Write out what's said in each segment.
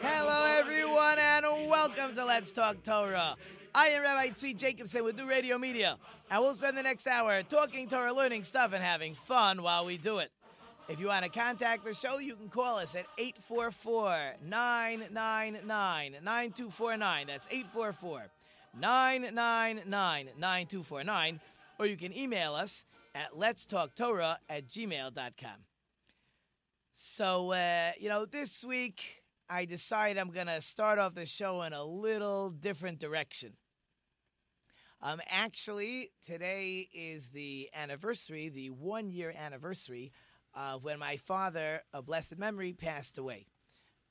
Hello, everyone, and welcome to Let's Talk Torah. I am Rabbi Tzvi Jacobson with New Radio Media, and we'll spend the next hour talking Torah, learning stuff, and having fun while we do it. If you want to contact the show, you can call us at 844 999 9249. That's 844 999 9249. Or you can email us at letstalktorah at gmail.com. So, uh, you know, this week I decided I'm going to start off the show in a little different direction. Um, actually, today is the anniversary, the one year anniversary of when my father, a blessed memory, passed away.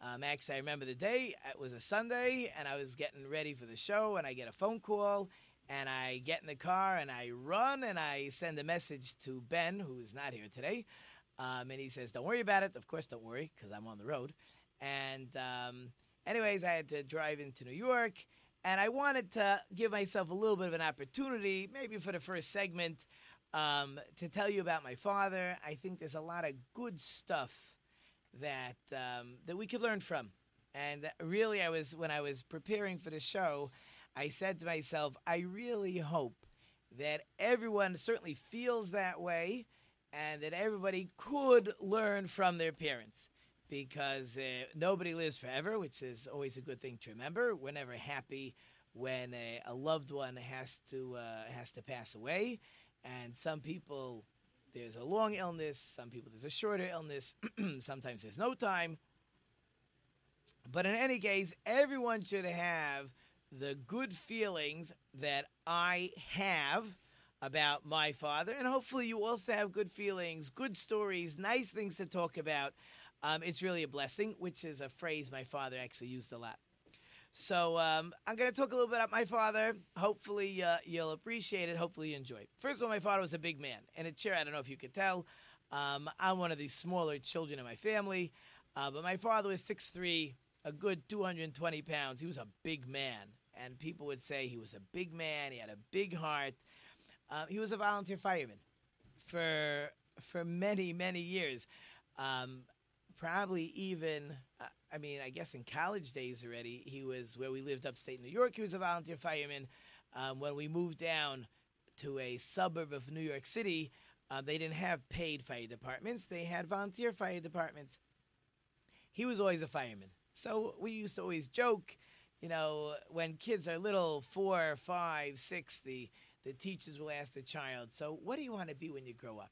Um, actually, I remember the day. It was a Sunday, and I was getting ready for the show, and I get a phone call, and I get in the car, and I run, and I send a message to Ben, who is not here today. Um, and he says, Don't worry about it. Of course, don't worry, because I'm on the road. And, um, anyways, I had to drive into New York, and I wanted to give myself a little bit of an opportunity, maybe for the first segment, um, to tell you about my father. I think there's a lot of good stuff that um, that we could learn from. And really, I was when I was preparing for the show, I said to myself, I really hope that everyone certainly feels that way, and that everybody could learn from their parents. Because uh, nobody lives forever, which is always a good thing to remember. We're never happy when a, a loved one has to uh, has to pass away, and some people there's a long illness, some people there's a shorter illness, sometimes there's no time. But in any case, everyone should have the good feelings that I have about my father, and hopefully you also have good feelings, good stories, nice things to talk about. Um, it's really a blessing, which is a phrase my father actually used a lot. So um, I'm going to talk a little bit about my father. Hopefully uh, you'll appreciate it. Hopefully you enjoy it. First of all, my father was a big man. And a chair, I don't know if you could tell, um, I'm one of the smaller children in my family. Uh, but my father was 6'3", a good 220 pounds. He was a big man. And people would say he was a big man. He had a big heart. Uh, he was a volunteer fireman for for many many years. Um, probably even uh, I mean I guess in college days already he was where we lived upstate New York. He was a volunteer fireman. Um, when we moved down to a suburb of New York City, uh, they didn't have paid fire departments. They had volunteer fire departments. He was always a fireman, so we used to always joke. You know, when kids are little, four, five, six, the the teachers will ask the child, So, what do you want to be when you grow up?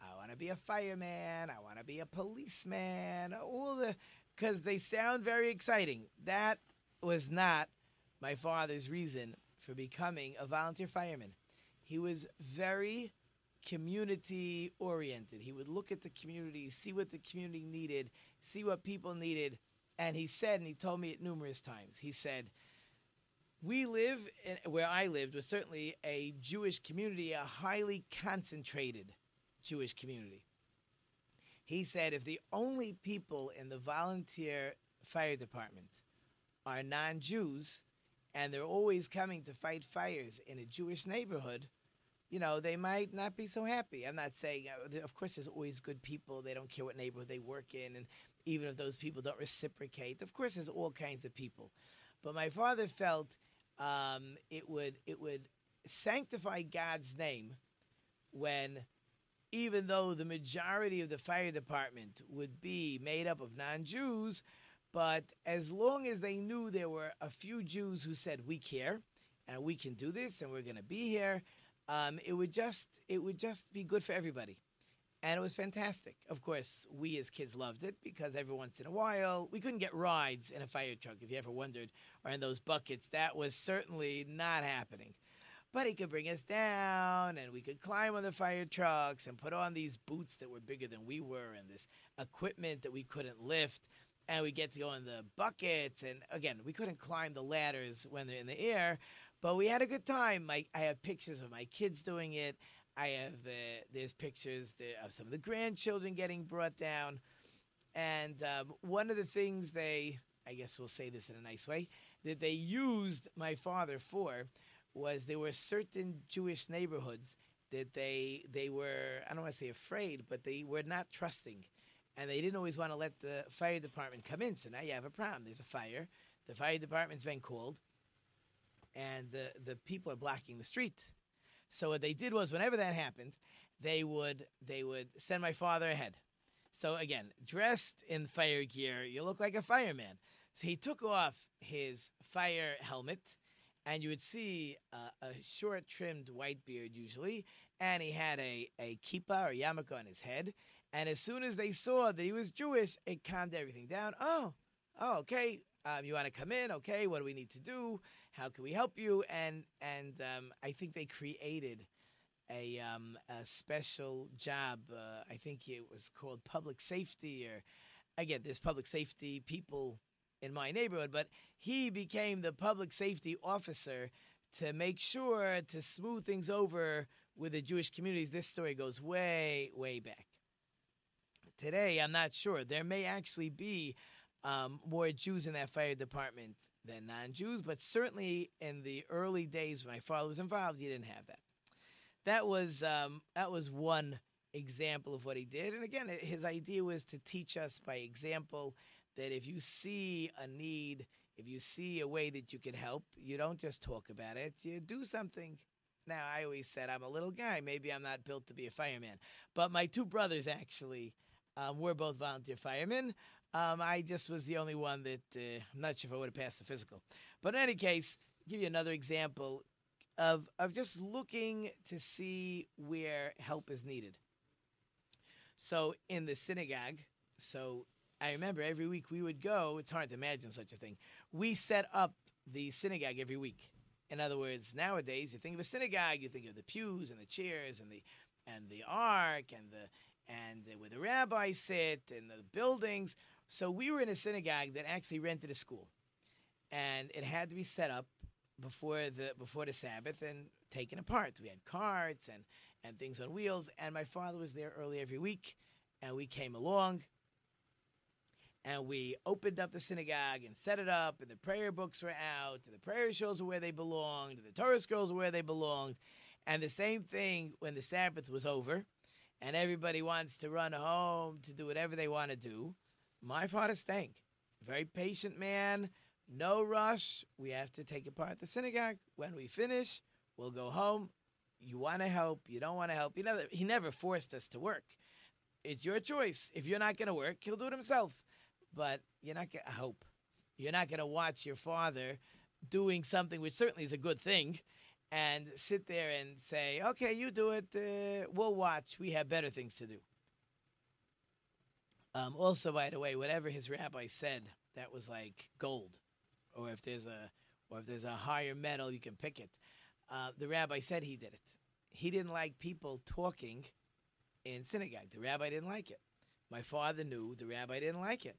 I want to be a fireman. I want to be a policeman. All the, because they sound very exciting. That was not my father's reason for becoming a volunteer fireman. He was very community oriented. He would look at the community, see what the community needed, see what people needed. And he said, and he told me it numerous times, he said, we live in, where I lived was certainly a Jewish community, a highly concentrated Jewish community. He said if the only people in the volunteer fire department are non Jews and they're always coming to fight fires in a Jewish neighborhood, you know, they might not be so happy. I'm not saying, uh, of course, there's always good people. They don't care what neighborhood they work in. And even if those people don't reciprocate, of course, there's all kinds of people. But my father felt um, it would it would sanctify God's name when even though the majority of the fire department would be made up of non-Jews, but as long as they knew there were a few Jews who said we care and we can do this and we're going to be here, um, it would just it would just be good for everybody and it was fantastic. Of course, we as kids loved it because every once in a while we couldn't get rides in a fire truck. If you ever wondered, or in those buckets, that was certainly not happening. But he could bring us down, and we could climb on the fire trucks and put on these boots that were bigger than we were, and this equipment that we couldn't lift. and we get to go in the buckets. And again, we couldn't climb the ladders when they're in the air, but we had a good time. I have pictures of my kids doing it. I have uh, there's pictures of some of the grandchildren getting brought down, and um, one of the things they, I guess we'll say this in a nice way, that they used my father for was there were certain Jewish neighborhoods that they they were I don't want to say afraid, but they were not trusting, and they didn't always want to let the fire department come in. So now you have a problem. There's a fire. The fire department's been called, and the the people are blocking the street. So what they did was, whenever that happened, they would they would send my father ahead. So again, dressed in fire gear, you look like a fireman. So he took off his fire helmet, and you would see a short trimmed white beard usually, and he had a a kippah or yarmulke on his head. And as soon as they saw that he was Jewish, it calmed everything down. Oh, oh, okay. Um, you want to come in? Okay. What do we need to do? How can we help you? And and um, I think they created a um, a special job. Uh, I think it was called public safety, or again, there's public safety people in my neighborhood, but he became the public safety officer to make sure to smooth things over with the Jewish communities. This story goes way, way back. Today, I'm not sure. There may actually be um, more Jews in that fire department than non Jews, but certainly in the early days when my father was involved, he didn't have that. That was, um, that was one example of what he did. And again, his idea was to teach us by example that if you see a need, if you see a way that you can help, you don't just talk about it, you do something. Now, I always said I'm a little guy. Maybe I'm not built to be a fireman. But my two brothers actually um, were both volunteer firemen. Um, I just was the only one that uh, I'm not sure if I would have passed the physical. But in any case, I'll give you another example of, of just looking to see where help is needed. So in the synagogue, so I remember every week we would go. It's hard to imagine such a thing. We set up the synagogue every week. In other words, nowadays you think of a synagogue, you think of the pews and the chairs and the and the ark and the and where the rabbis sit and the buildings. So we were in a synagogue that actually rented a school, and it had to be set up before the before the Sabbath and taken apart. We had carts and and things on wheels, and my father was there early every week, and we came along and we opened up the synagogue and set it up, and the prayer books were out, and the prayer shows were where they belonged, and the Torah scrolls were where they belonged. And the same thing when the Sabbath was over, and everybody wants to run home to do whatever they want to do. My father stank. Very patient man, no rush. We have to take apart the synagogue. When we finish, we'll go home. You want to help, you don't want to help. He never, he never forced us to work. It's your choice. If you're not going to work, he'll do it himself but you're not going to hope. You're not going to watch your father doing something which certainly is a good thing and sit there and say, okay, you do it. Uh, we'll watch. We have better things to do. Um, also, by the way, whatever his rabbi said, that was like gold. Or if there's a, or if there's a higher metal, you can pick it. Uh, the rabbi said he did it. He didn't like people talking in synagogue. The rabbi didn't like it. My father knew the rabbi didn't like it.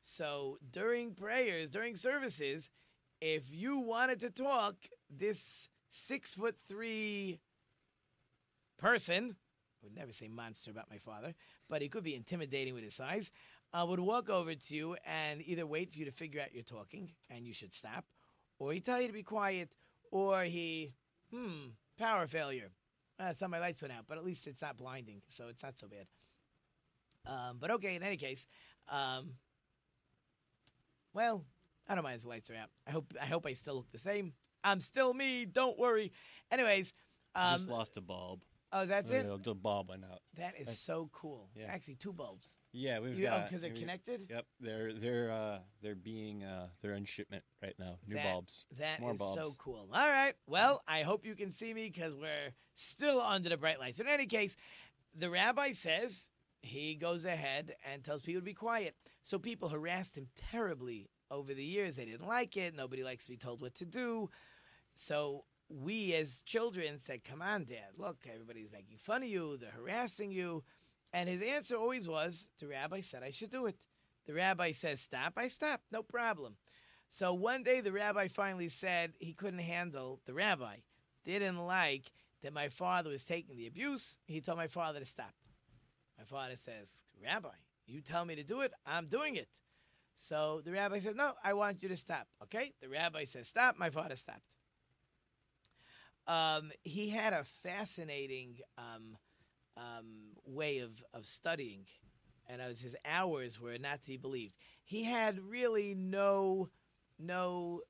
So during prayers, during services, if you wanted to talk, this six foot three person, would never say monster about my father, but he could be intimidating with his size, uh, would walk over to you and either wait for you to figure out you're talking and you should stop, or he tell you to be quiet, or he, hmm, power failure. Uh, some of my lights went out, but at least it's not blinding, so it's not so bad. Um, but okay, in any case, um, well, I don't mind if the lights are out. I hope I hope I still look the same. I'm still me. Don't worry. Anyways, um, just lost a bulb. Oh, that's it. The bulb went out. That is That's- so cool. Yeah. Actually, two bulbs. Yeah, we've You, oh, got because they're we- connected. Yep, they're they're uh they're being uh they're in shipment right now. New That- bulbs. That More is so cool. All right. Well, I hope you can see me because we're still under the bright lights. But in any case, the rabbi says he goes ahead and tells people to be quiet. So people harassed him terribly over the years. They didn't like it. Nobody likes to be told what to do. So we as children said, Come on, Dad, look, everybody's making fun of you, they're harassing you. And his answer always was, the rabbi said I should do it. The rabbi says, Stop. I stop. No problem. So one day the rabbi finally said he couldn't handle the rabbi. Didn't like that my father was taking the abuse. He told my father to stop. My father says, Rabbi, you tell me to do it, I'm doing it. So the rabbi said, No, I want you to stop. Okay? The rabbi says, Stop. My father stopped. Um, he had a fascinating um, um, way of, of studying, and was his hours were not to be believed. He had really no no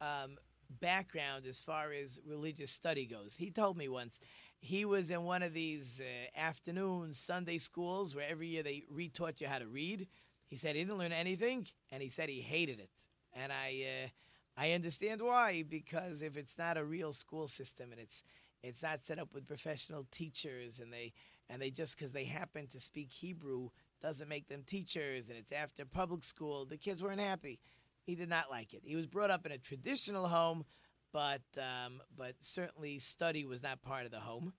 um, background as far as religious study goes. He told me once he was in one of these uh, afternoon Sunday schools where every year they retaught you how to read. He said he didn't learn anything, and he said he hated it. And I, uh, I understand why because if it's not a real school system and it's it's not set up with professional teachers and they and they just because they happen to speak Hebrew doesn't make them teachers and it's after public school, the kids weren't happy. He did not like it. He was brought up in a traditional home, but um, but certainly study was not part of the home.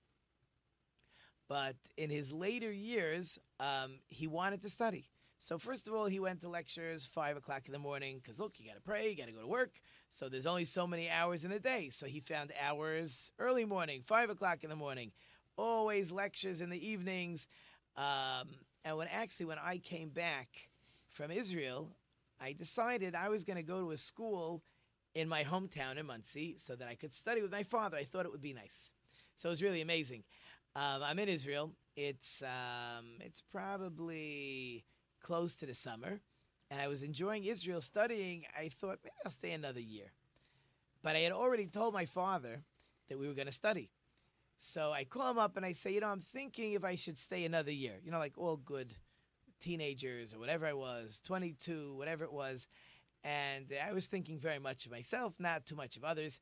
But in his later years, um, he wanted to study. So first of all, he went to lectures five o'clock in the morning because look, you got to pray, you got to go to work. So there's only so many hours in a day. So he found hours early morning, five o'clock in the morning, always lectures in the evenings. Um, and when actually when I came back from Israel, I decided I was going to go to a school in my hometown in Monsey so that I could study with my father. I thought it would be nice. So it was really amazing. Um, I'm in Israel. It's um, it's probably close to the summer, and I was enjoying Israel studying. I thought maybe I'll stay another year, but I had already told my father that we were going to study. So I call him up and I say, you know, I'm thinking if I should stay another year. You know, like all good teenagers or whatever I was, 22, whatever it was. And I was thinking very much of myself, not too much of others.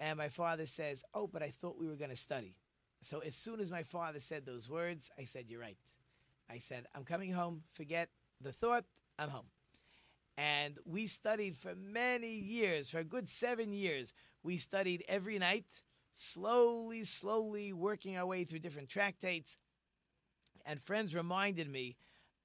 And my father says, Oh, but I thought we were going to study. So as soon as my father said those words, I said, You're right. I said, I'm coming home. Forget the thought. I'm home. And we studied for many years, for a good seven years. We studied every night, slowly, slowly working our way through different tractates. And friends reminded me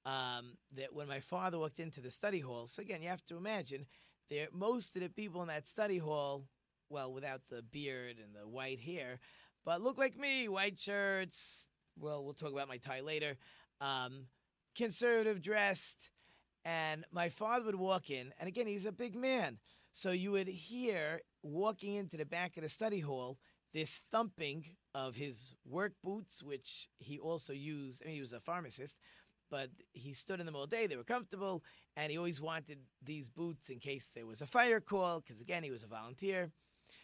um, that when my father walked into the study hall, so again, you have to imagine, there most of the people in that study hall, well, without the beard and the white hair, but look like me, white shirts. Well, we'll talk about my tie later. Um, conservative dressed, and my father would walk in, and again, he's a big man, so you would hear walking into the back of the study hall this thumping of his work boots, which he also used. I mean, he was a pharmacist, but he stood in them all day. They were comfortable, and he always wanted these boots in case there was a fire call, because again, he was a volunteer.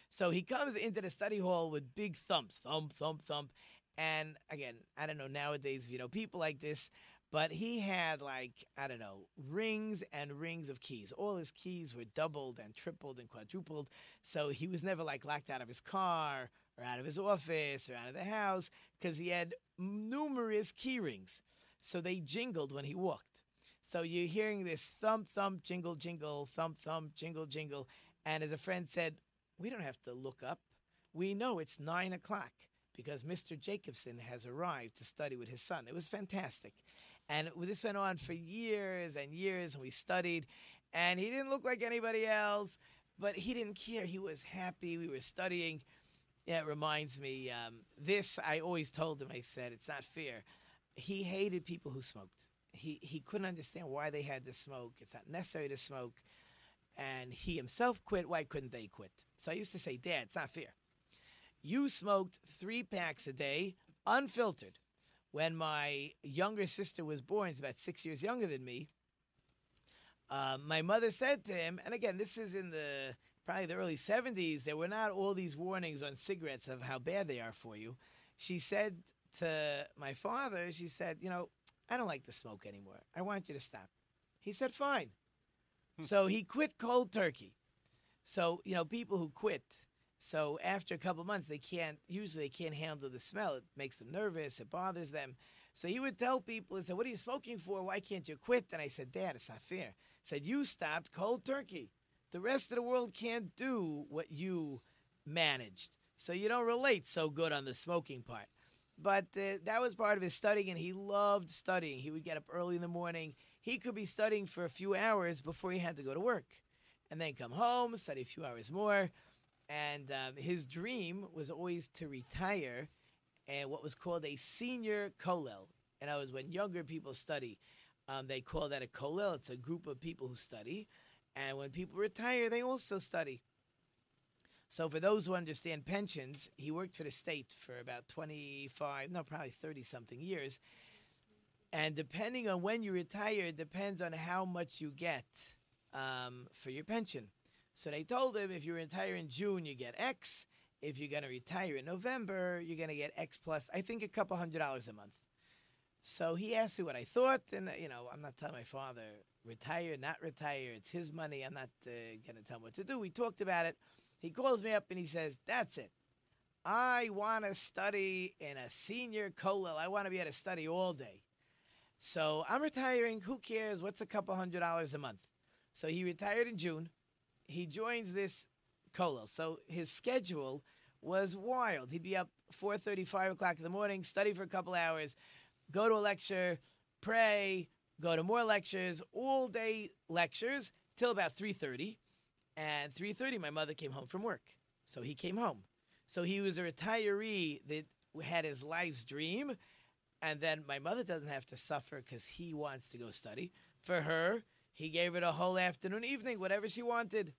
So he comes into the study hall with big thumps, thump, thump, thump. And again, I don't know nowadays if you know people like this, but he had like, I don't know, rings and rings of keys. All his keys were doubled and tripled and quadrupled. So he was never like locked out of his car or out of his office or out of the house because he had numerous key rings. So they jingled when he walked. So you're hearing this thump, thump, jingle, jingle, thump, thump, jingle, jingle. And as a friend said, we don't have to look up. We know it's nine o'clock because Mr. Jacobson has arrived to study with his son. It was fantastic. And this went on for years and years, and we studied. And he didn't look like anybody else, but he didn't care. He was happy. We were studying. Yeah, it reminds me, um, this I always told him, I said, it's not fair. He hated people who smoked. He, he couldn't understand why they had to smoke. It's not necessary to smoke. And he himself quit. Why couldn't they quit? So I used to say, Dad, it's not fair. You smoked three packs a day, unfiltered. When my younger sister was born, she's about six years younger than me. Uh, my mother said to him, and again, this is in the probably the early 70s, there were not all these warnings on cigarettes of how bad they are for you. She said to my father, she said, You know, I don't like to smoke anymore. I want you to stop. He said, Fine. so he quit cold turkey. So, you know, people who quit, so after a couple months, they can't, usually they can't handle the smell. It makes them nervous, it bothers them. So he would tell people, he said, What are you smoking for? Why can't you quit? And I said, Dad, it's not fair. I said, You stopped cold turkey. The rest of the world can't do what you managed. So you don't relate so good on the smoking part. But uh, that was part of his studying, and he loved studying. He would get up early in the morning. he could be studying for a few hours before he had to go to work, and then come home, study a few hours more. And um, his dream was always to retire and what was called a senior kollel. And I was when younger people study, um, they call that a kollel. It's a group of people who study, and when people retire, they also study. So for those who understand pensions, he worked for the state for about twenty five, no, probably thirty something years. And depending on when you retire, it depends on how much you get um, for your pension. So they told him if you retire in June, you get X. If you're going to retire in November, you're going to get X plus, I think, a couple hundred dollars a month. So he asked me what I thought, and you know, I'm not telling my father retire, not retire. It's his money. I'm not uh, going to tell him what to do. We talked about it. He calls me up and he says, "That's it. I want to study in a senior kollel. I want to be able to study all day. So I'm retiring. Who cares? What's a couple hundred dollars a month?" So he retired in June. He joins this kollel. So his schedule was wild. He'd be up 4.30, 5 o'clock in the morning, study for a couple hours, go to a lecture, pray, go to more lectures, all day lectures till about 3.30. And 3.30, my mother came home from work. So he came home. So he was a retiree that had his life's dream. And then my mother doesn't have to suffer because he wants to go study. For her, he gave her the whole afternoon, evening, whatever she wanted.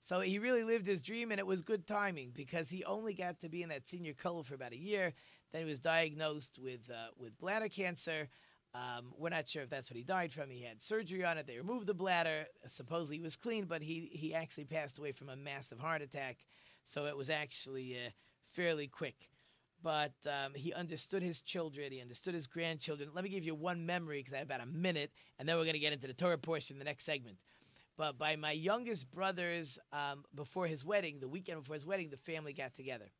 So he really lived his dream, and it was good timing because he only got to be in that senior kollel for about a year. Then he was diagnosed with uh, with bladder cancer. Um, we're not sure if that's what he died from. He had surgery on it. They removed the bladder. Supposedly he was clean, but he he actually passed away from a massive heart attack. So it was actually uh, fairly quick. But um, he understood his children. He understood his grandchildren. Let me give you one memory because I have about a minute, and then we're going to get into the Torah portion in the next segment. But by my youngest brother's, um, before his wedding, the weekend before his wedding, the family got together.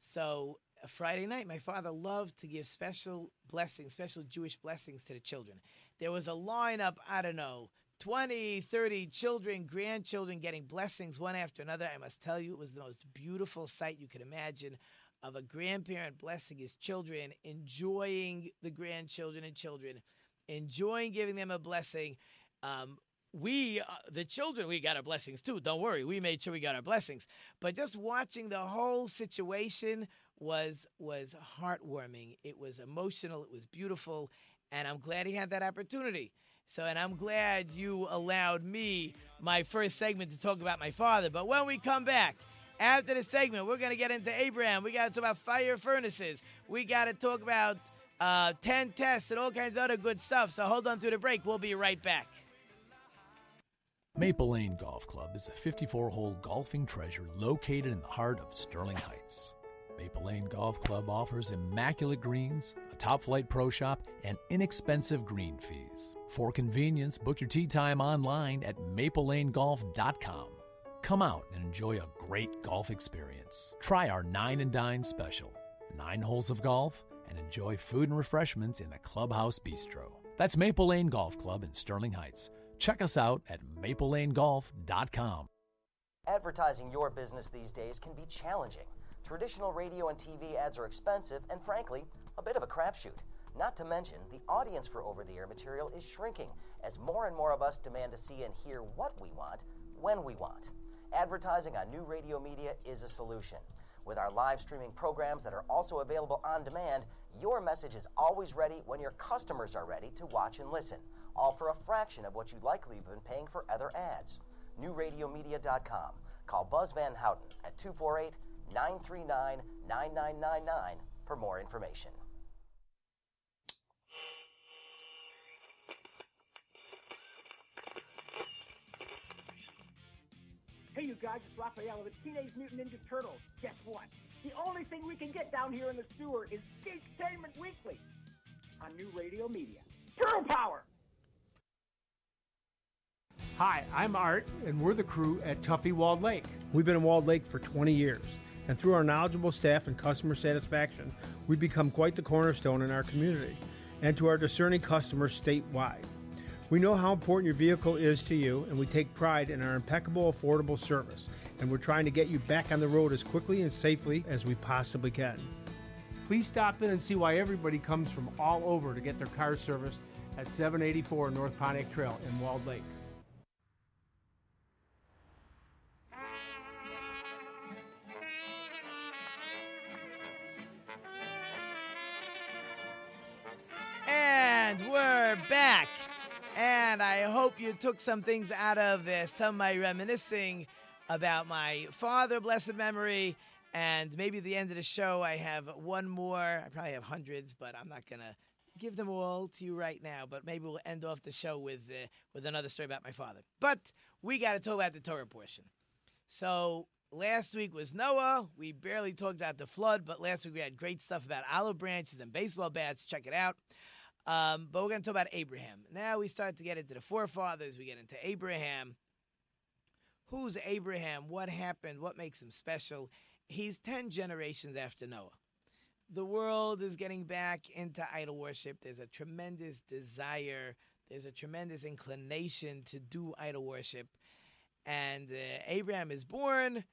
So Friday night, my father loved to give special blessings, special Jewish blessings to the children. There was a lineup, I don't know, 20, 30 children, grandchildren getting blessings one after another. I must tell you, it was the most beautiful sight you could imagine of a grandparent blessing his children, enjoying the grandchildren and children, enjoying giving them a blessing. Um, we, uh, the children, we got our blessings too. Don't worry, we made sure we got our blessings. But just watching the whole situation was was heartwarming. It was emotional. It was beautiful, and I'm glad he had that opportunity. So, and I'm glad you allowed me my first segment to talk about my father. But when we come back. After the segment, we're going to get into Abraham. We got to talk about fire furnaces. We got to talk about uh, 10 tests and all kinds of other good stuff. So hold on through the break. We'll be right back. Maple Lane Golf Club is a 54 hole golfing treasure located in the heart of Sterling Heights. Maple Lane Golf Club offers immaculate greens, a top flight pro shop, and inexpensive green fees. For convenience, book your tee time online at maplelanegolf.com. Come out and enjoy a great golf experience. Try our Nine and Dine special nine holes of golf and enjoy food and refreshments in the Clubhouse Bistro. That's Maple Lane Golf Club in Sterling Heights. Check us out at maplelanegolf.com. Advertising your business these days can be challenging. Traditional radio and TV ads are expensive and, frankly, a bit of a crapshoot. Not to mention, the audience for over the air material is shrinking as more and more of us demand to see and hear what we want when we want. Advertising on new radio media is a solution. With our live streaming programs that are also available on demand, your message is always ready when your customers are ready to watch and listen all for a fraction of what you'd likely have been paying for other ads. NewRadioMedia.com. Call Buzz Van Houten at 248 939 9999 for more information. Hey, you guys, it's Raphael of the Teenage Mutant Ninja Turtles. Guess what? The only thing we can get down here in the sewer is Geektainment Weekly on New Radio Media. Turtle Power! Hi, I'm Art, and we're the crew at Tuffy Walled Lake. We've been in Walled Lake for 20 years, and through our knowledgeable staff and customer satisfaction, we've become quite the cornerstone in our community and to our discerning customers statewide. We know how important your vehicle is to you, and we take pride in our impeccable, affordable service, and we're trying to get you back on the road as quickly and safely as we possibly can. Please stop in and see why everybody comes from all over to get their car serviced at 784 North Pontiac Trail in Walled Lake. You took some things out of this, some my reminiscing about my father, blessed memory. And maybe at the end of the show, I have one more. I probably have hundreds, but I'm not going to give them all to you right now. But maybe we'll end off the show with, uh, with another story about my father. But we got to talk about the Torah portion. So last week was Noah. We barely talked about the flood, but last week we had great stuff about olive branches and baseball bats. Check it out. Um, but we're going to talk about Abraham. Now we start to get into the forefathers. We get into Abraham. Who's Abraham? What happened? What makes him special? He's 10 generations after Noah. The world is getting back into idol worship. There's a tremendous desire, there's a tremendous inclination to do idol worship. And uh, Abraham is born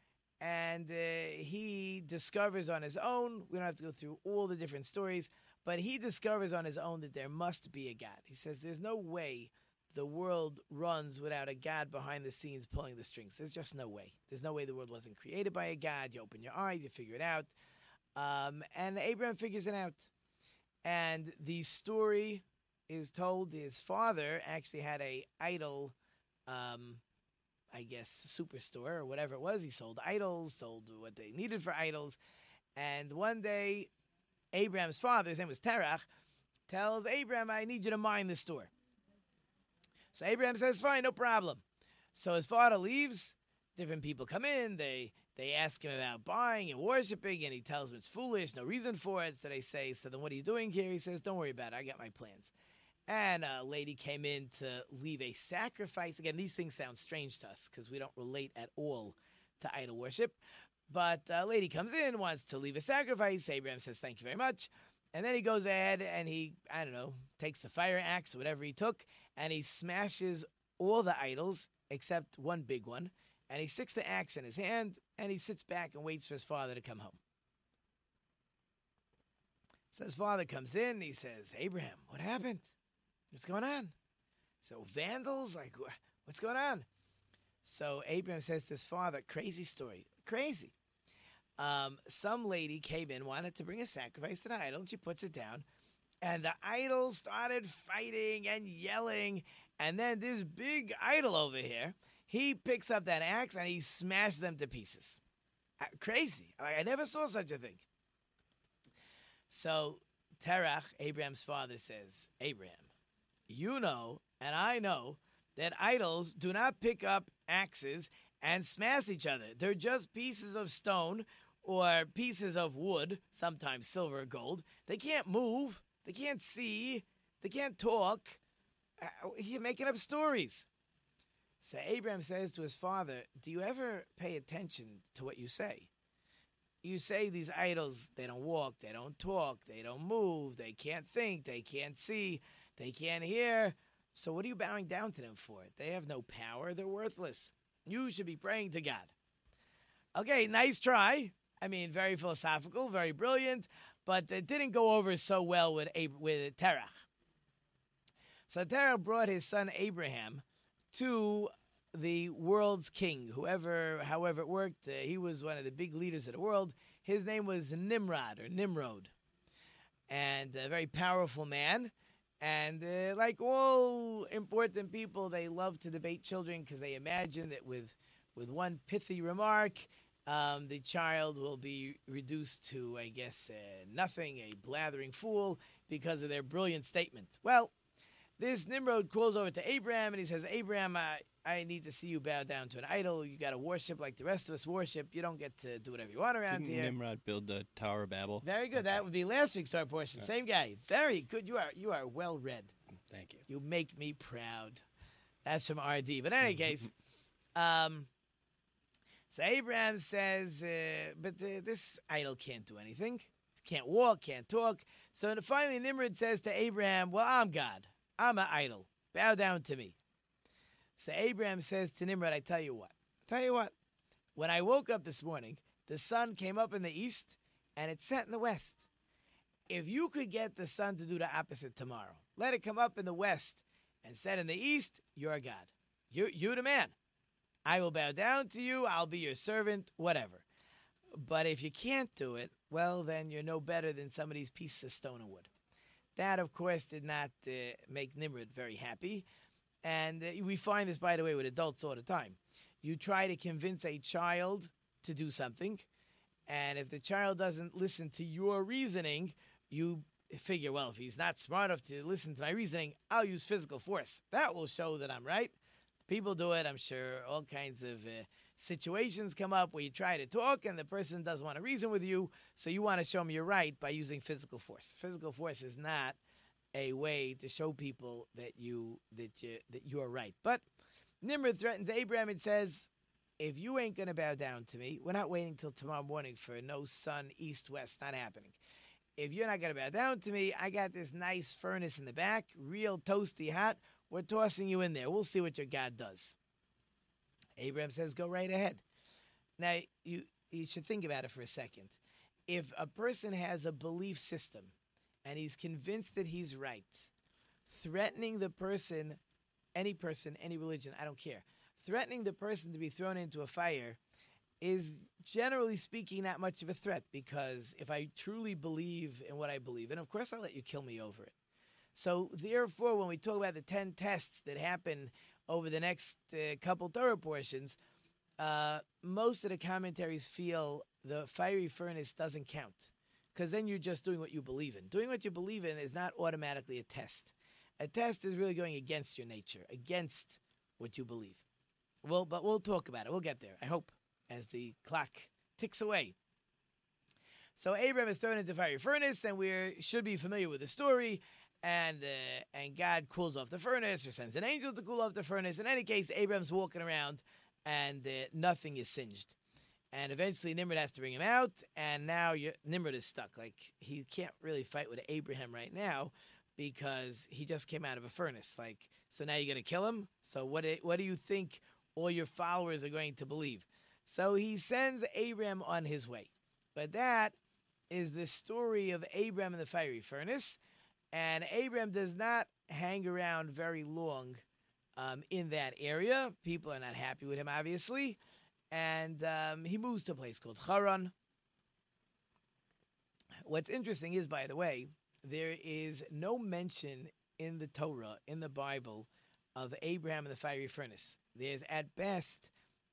and uh, he discovers on his own, we don't have to go through all the different stories, but he discovers on his own that there must be a God. He says there's no way the world runs without a God behind the scenes pulling the strings. There's just no way. There's no way the world wasn't created by a God. You open your eyes, you figure it out. Um, and Abraham figures it out. And the story is told his father actually had a idol, um, I guess, superstore or whatever it was. He sold idols, sold what they needed for idols. And one day, Abraham's father, his name was Terach, tells Abraham, I need you to mind the store. So Abraham says, fine, no problem. So his father leaves. Different people come in. They they ask him about buying and worshiping, and he tells them it's foolish, no reason for it. So they say, so then what are you doing here? He says, don't worry about it. I got my plans. And a lady came in to leave a sacrifice. Again, these things sound strange to us because we don't relate at all to idol worship. But a lady comes in, wants to leave a sacrifice. Abraham says, thank you very much. And then he goes ahead and he, I don't know, takes the fire axe whatever he took, and he smashes all the idols except one big one. And he sticks the axe in his hand and he sits back and waits for his father to come home. So his father comes in he says, Abraham, what happened? What's going on? So vandals, like, what's going on? So Abraham says to his father, crazy story, crazy. Um, some lady came in, wanted to bring a sacrifice to the idol, and she puts it down. And the idol started fighting and yelling. And then this big idol over here, he picks up that axe and he smashes them to pieces. Uh, crazy. Like, I never saw such a thing. So Terach, Abraham's father, says, Abraham, you know, and I know, that idols do not pick up axes and smash each other. They're just pieces of stone or pieces of wood, sometimes silver or gold. They can't move, they can't see, they can't talk. Uh, You're making up stories. So Abraham says to his father, Do you ever pay attention to what you say? You say these idols, they don't walk, they don't talk, they don't move, they can't think, they can't see, they can't hear. So what are you bowing down to them for? They have no power, they're worthless. You should be praying to God. Okay, nice try. I mean, very philosophical, very brilliant, but it didn't go over so well with Ab- with Terach. So Terach brought his son Abraham to the world's king, whoever, however it worked. Uh, he was one of the big leaders of the world. His name was Nimrod or Nimrod, and a very powerful man. And uh, like all important people, they love to debate children because they imagine that with with one pithy remark, um, the child will be reduced to, I guess, uh, nothing, a blathering fool because of their brilliant statement. Well, this Nimrod calls over to Abraham and he says, Abraham, I, I need to see you bow down to an idol. You got to worship like the rest of us worship. You don't get to do whatever you want around Didn't here. Nimrod build the Tower of Babel? Very good. That would be last week's star portion. Same guy. Very good. You are you are well read. Thank you. You make me proud. That's from RD. But in any case, um, so Abraham says, uh, but this idol can't do anything. Can't walk, can't talk. So finally, Nimrod says to Abraham, Well, I'm God. I'm an idol. Bow down to me. So Abraham says to Nimrod, I tell you what. Tell you what. When I woke up this morning, the sun came up in the east and it set in the west. if you could get the sun to do the opposite tomorrow, let it come up in the west and set in the east, you're god. You, you the man. I will bow down to you. I'll be your servant, whatever. But if you can't do it, well, then you're no better than some of these pieces of stone and wood. That, of course, did not uh, make Nimrod very happy. And uh, we find this, by the way, with adults all the time. You try to convince a child to do something, and if the child doesn't listen to your reasoning, you figure, well, if he's not smart enough to listen to my reasoning, I'll use physical force. That will show that I'm right. People do it, I'm sure. All kinds of uh, situations come up where you try to talk and the person doesn't want to reason with you, so you want to show them you're right by using physical force. Physical force is not a way to show people that you that you that you are right. But Nimrod threatens Abraham and says, "If you ain't gonna bow down to me, we're not waiting till tomorrow morning for no sun east west. Not happening. If you're not gonna bow down to me, I got this nice furnace in the back, real toasty hot. We're tossing you in there. We'll see what your God does." Abraham says, "Go right ahead." Now you you should think about it for a second. If a person has a belief system and he's convinced that he's right, threatening the person, any person, any religion, I don't care, threatening the person to be thrown into a fire is generally speaking not much of a threat because if I truly believe in what I believe and of course I'll let you kill me over it. So therefore, when we talk about the 10 tests that happen over the next uh, couple Torah portions, uh, most of the commentaries feel the fiery furnace doesn't count because then you're just doing what you believe in. Doing what you believe in is not automatically a test. A test is really going against your nature, against what you believe. Well, but we'll talk about it. We'll get there. I hope as the clock ticks away. So Abraham is thrown into fiery furnace, and we should be familiar with the story. And uh, and God cools off the furnace, or sends an angel to cool off the furnace. In any case, Abraham's walking around, and uh, nothing is singed. And eventually Nimrod has to bring him out, and now Nimrod is stuck. Like he can't really fight with Abraham right now because he just came out of a furnace. Like so now you're gonna kill him. So what? Do, what do you think all your followers are going to believe? So he sends Abraham on his way. But that is the story of Abraham in the fiery furnace, and Abraham does not hang around very long um, in that area. People are not happy with him, obviously and um, he moves to a place called Haran. What's interesting is, by the way, there is no mention in the Torah, in the Bible, of Abraham in the fiery furnace. There's at best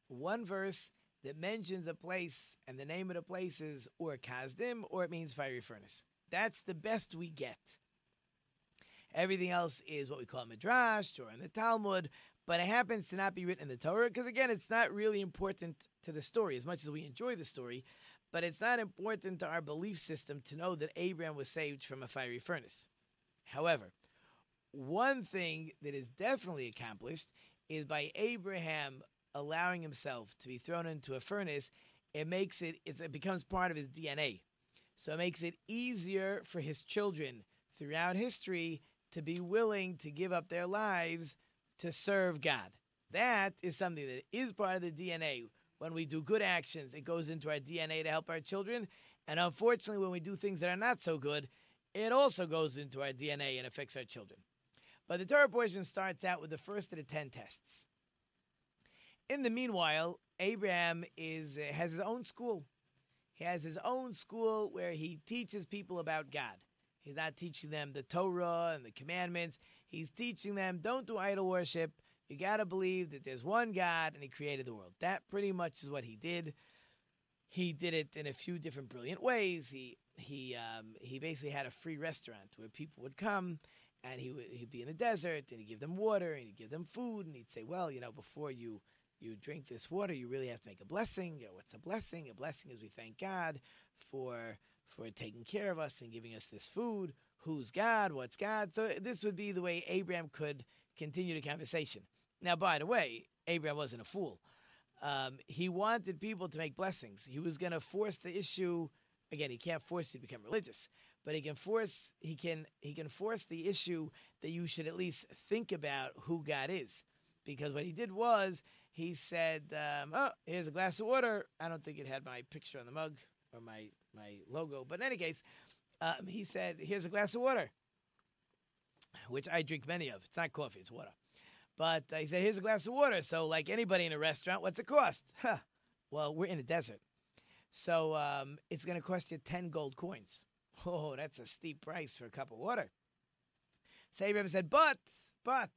one verse that mentions a place, and the name of the place is Ur Kasdim, or it means fiery furnace. That's the best we get. Everything else is what we call Midrash or in the Talmud, but it happens to not be written in the Torah because, again, it's not really important to the story as much as we enjoy the story. But it's not important to our belief system to know that Abraham was saved from a fiery furnace. However, one thing that is definitely accomplished is by Abraham allowing himself to be thrown into a furnace, it makes it it becomes part of his DNA. So it makes it easier for his children throughout history to be willing to give up their lives to serve God. That is something that is part of the DNA. When we do good actions, it goes into our DNA to help our children. And unfortunately, when we do things that are not so good, it also goes into our DNA and affects our children. But the Torah portion starts out with the first of the 10 tests. In the meanwhile, Abraham is, has his own school. He has his own school where he teaches people about God. He's not teaching them the Torah and the commandments. He's teaching them don't do idol worship. You got to believe that there's one God and he created the world. That pretty much is what he did. He did it in a few different brilliant ways. He he um, he basically had a free restaurant where people would come and he would he'd be in the desert and he'd give them water and he'd give them food and he'd say, well, you know, before you you drink this water, you really have to make a blessing. You know, what's a blessing? A blessing is we thank God for for taking care of us and giving us this food who's God, what's God. So this would be the way Abraham could continue the conversation. Now, by the way, Abraham wasn't a fool. Um, he wanted people to make blessings. He was going to force the issue. Again, he can't force you to become religious, but he can force he can he can force the issue that you should at least think about who God is. Because what he did was he said, um, "Oh, here's a glass of water." I don't think it had my picture on the mug or my my logo, but in any case, Um, he said, "Here's a glass of water," which I drink many of. It's not coffee; it's water. But uh, he said, "Here's a glass of water." So, like anybody in a restaurant, what's it cost? Huh. Well, we're in a desert, so um, it's going to cost you ten gold coins. Oh, that's a steep price for a cup of water. So Abraham said, "But, but,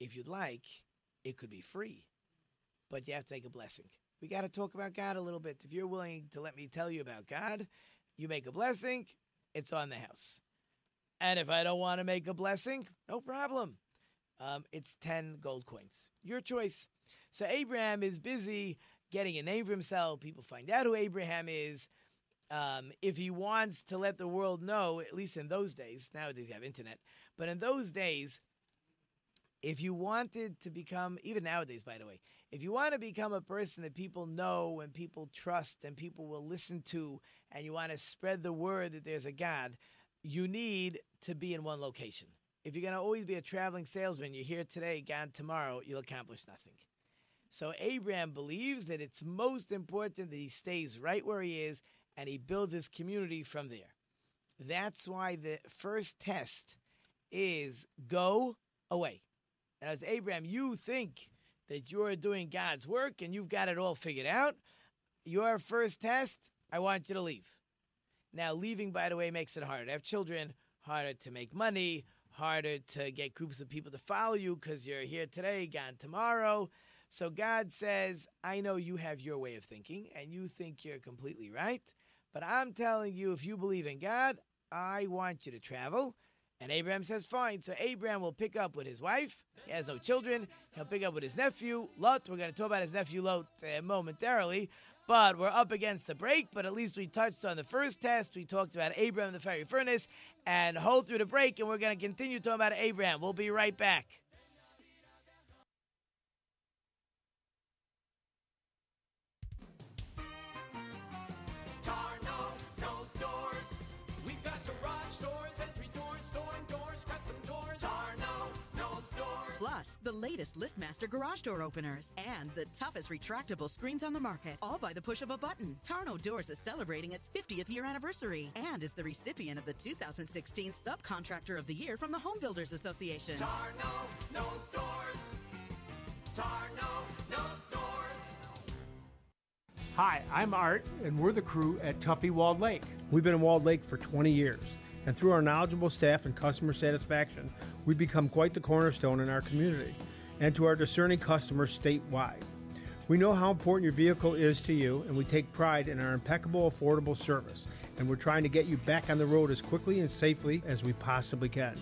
if you'd like, it could be free, but you have to make a blessing." We got to talk about God a little bit. If you're willing to let me tell you about God, you make a blessing, it's on the house. And if I don't want to make a blessing, no problem. Um, it's 10 gold coins. Your choice. So Abraham is busy getting a name for himself. People find out who Abraham is. Um, if he wants to let the world know, at least in those days, nowadays you have internet, but in those days, if you wanted to become, even nowadays, by the way, if you want to become a person that people know and people trust and people will listen to, and you want to spread the word that there's a God, you need to be in one location. If you're going to always be a traveling salesman, you're here today, gone tomorrow, you'll accomplish nothing. So Abraham believes that it's most important that he stays right where he is and he builds his community from there. That's why the first test is go away. And as Abraham, you think that you're doing God's work and you've got it all figured out. Your first test, I want you to leave. Now, leaving, by the way, makes it harder to have children, harder to make money, harder to get groups of people to follow you because you're here today, gone tomorrow. So God says, I know you have your way of thinking and you think you're completely right, but I'm telling you, if you believe in God, I want you to travel. And Abraham says, fine. So Abraham will pick up with his wife. He has no children. He'll pick up with his nephew, Lot. We're going to talk about his nephew, Lot, uh, momentarily. But we're up against the break. But at least we touched on the first test. We talked about Abraham the fiery furnace and hold through the break. And we're going to continue talking about Abraham. We'll be right back. Plus, the latest LiftMaster garage door openers and the toughest retractable screens on the market, all by the push of a button. Tarno Doors is celebrating its 50th year anniversary and is the recipient of the 2016 Subcontractor of the Year from the Home Builders Association. Tarno knows doors. Tarno knows doors. Hi, I'm Art, and we're the crew at Tuffy Walled Lake. We've been in Walled Lake for 20 years, and through our knowledgeable staff and customer satisfaction, we've become quite the cornerstone in our community and to our discerning customers statewide. We know how important your vehicle is to you, and we take pride in our impeccable, affordable service, and we're trying to get you back on the road as quickly and safely as we possibly can.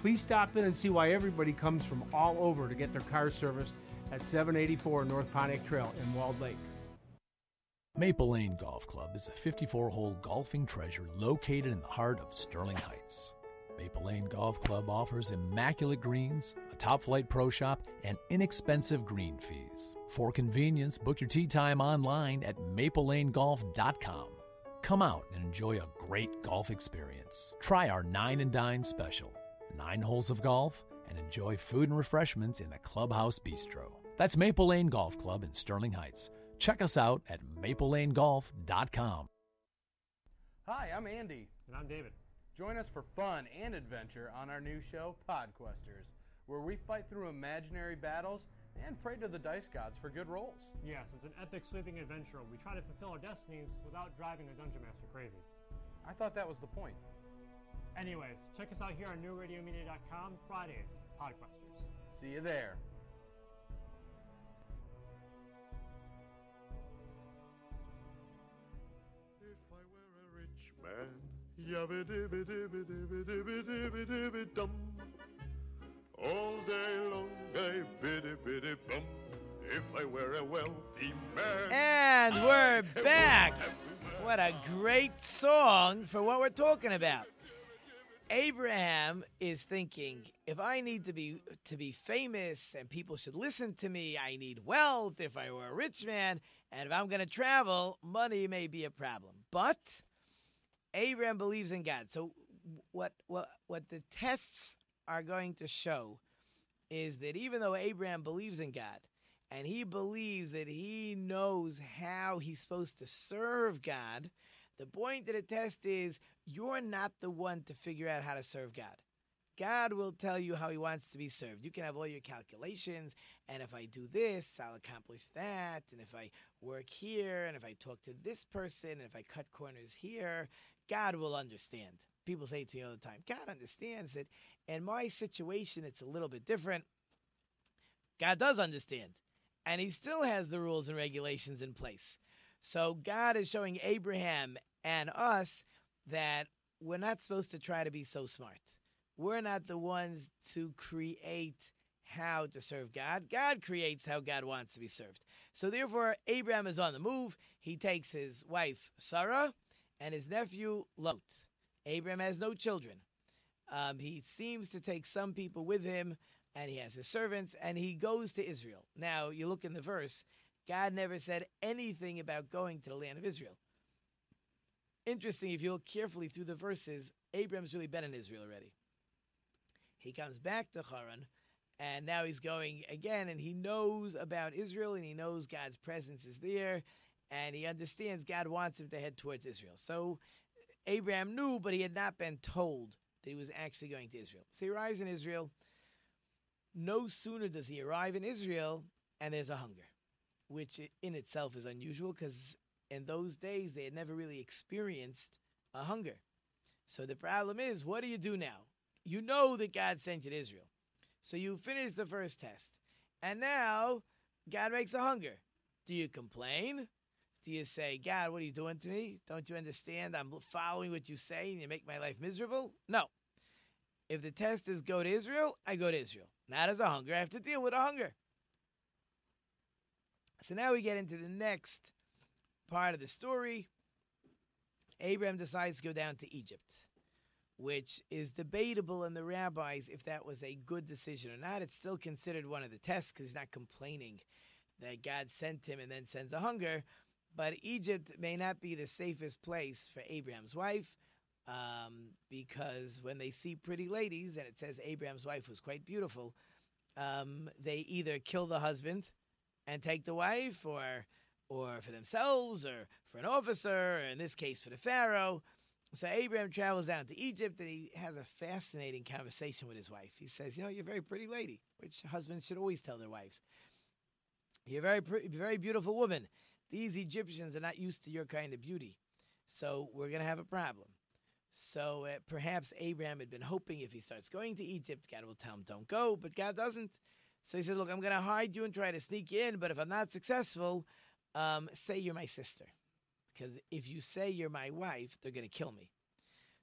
Please stop in and see why everybody comes from all over to get their car serviced at 784 North Pontiac Trail in Walled Lake. Maple Lane Golf Club is a 54 hole golfing treasure located in the heart of Sterling Heights. Maple Lane Golf Club offers immaculate greens, a top flight pro shop, and inexpensive green fees. For convenience, book your tee time online at maplelanegolf.com. Come out and enjoy a great golf experience. Try our Nine and Dine special nine holes of golf and enjoy food and refreshments in the Clubhouse Bistro. That's Maple Lane Golf Club in Sterling Heights. Check us out at maplelanegolf.com. Hi, I'm Andy. And I'm David. Join us for fun and adventure on our new show, Podquesters, where we fight through imaginary battles and pray to the dice gods for good rolls. Yes, it's an epic sweeping adventure. We try to fulfill our destinies without driving the Dungeon Master crazy. I thought that was the point. Anyways, check us out here on newradiomedia.com Fridays, Podquesters. See you there. Man, yabba dibba dibba dibba dibba dibba dibba dum. All day long I biddy biddy bum. If I were a wealthy man. And we're back. What a great song for what we're talking about. Abraham is thinking, if I need to be to be famous and people should listen to me, I need wealth if I were a rich man, and if I'm going to travel, money may be a problem. But Abraham believes in God. So what what what the tests are going to show is that even though Abraham believes in God and he believes that he knows how he's supposed to serve God, The point of the test is you're not the one to figure out how to serve God. God will tell you how He wants to be served. You can have all your calculations, and if I do this, I'll accomplish that, and if I work here, and if I talk to this person, and if I cut corners here, God will understand. People say to me all the time, God understands that in my situation, it's a little bit different. God does understand, and He still has the rules and regulations in place. So God is showing Abraham and us that we're not supposed to try to be so smart. We're not the ones to create how to serve God. God creates how God wants to be served. So therefore, Abraham is on the move. He takes his wife Sarah and his nephew Lot. Abraham has no children. Um, he seems to take some people with him, and he has his servants, and he goes to Israel. Now, you look in the verse, God never said anything about going to the land of Israel. Interesting, if you look carefully through the verses, Abraham's really been in Israel already. He comes back to Haran, and now he's going again, and he knows about Israel, and he knows God's presence is there, and he understands God wants him to head towards Israel. So Abraham knew, but he had not been told that he was actually going to Israel. So he arrives in Israel. No sooner does he arrive in Israel, and there's a hunger, which in itself is unusual because in those days they had never really experienced a hunger. So the problem is, what do you do now? You know that God sent you to Israel. So you finish the first test. And now God makes a hunger. Do you complain? Do you say, God, what are you doing to me? Don't you understand? I'm following what you say and you make my life miserable? No. If the test is go to Israel, I go to Israel. Not as a hunger. I have to deal with a hunger. So now we get into the next part of the story. Abraham decides to go down to Egypt, which is debatable in the rabbis if that was a good decision or not. It's still considered one of the tests because he's not complaining that God sent him and then sends a hunger. But Egypt may not be the safest place for Abraham's wife um, because when they see pretty ladies, and it says Abraham's wife was quite beautiful, um, they either kill the husband and take the wife, or or for themselves, or for an officer, or in this case for the pharaoh. So Abraham travels down to Egypt and he has a fascinating conversation with his wife. He says, "You know, you're a very pretty lady," which husbands should always tell their wives. You're a very, very beautiful woman. These Egyptians are not used to your kind of beauty. So we're going to have a problem. So uh, perhaps Abraham had been hoping if he starts going to Egypt, God will tell him, don't go, but God doesn't. So he says, Look, I'm going to hide you and try to sneak in, but if I'm not successful, um, say you're my sister. Because if you say you're my wife, they're going to kill me.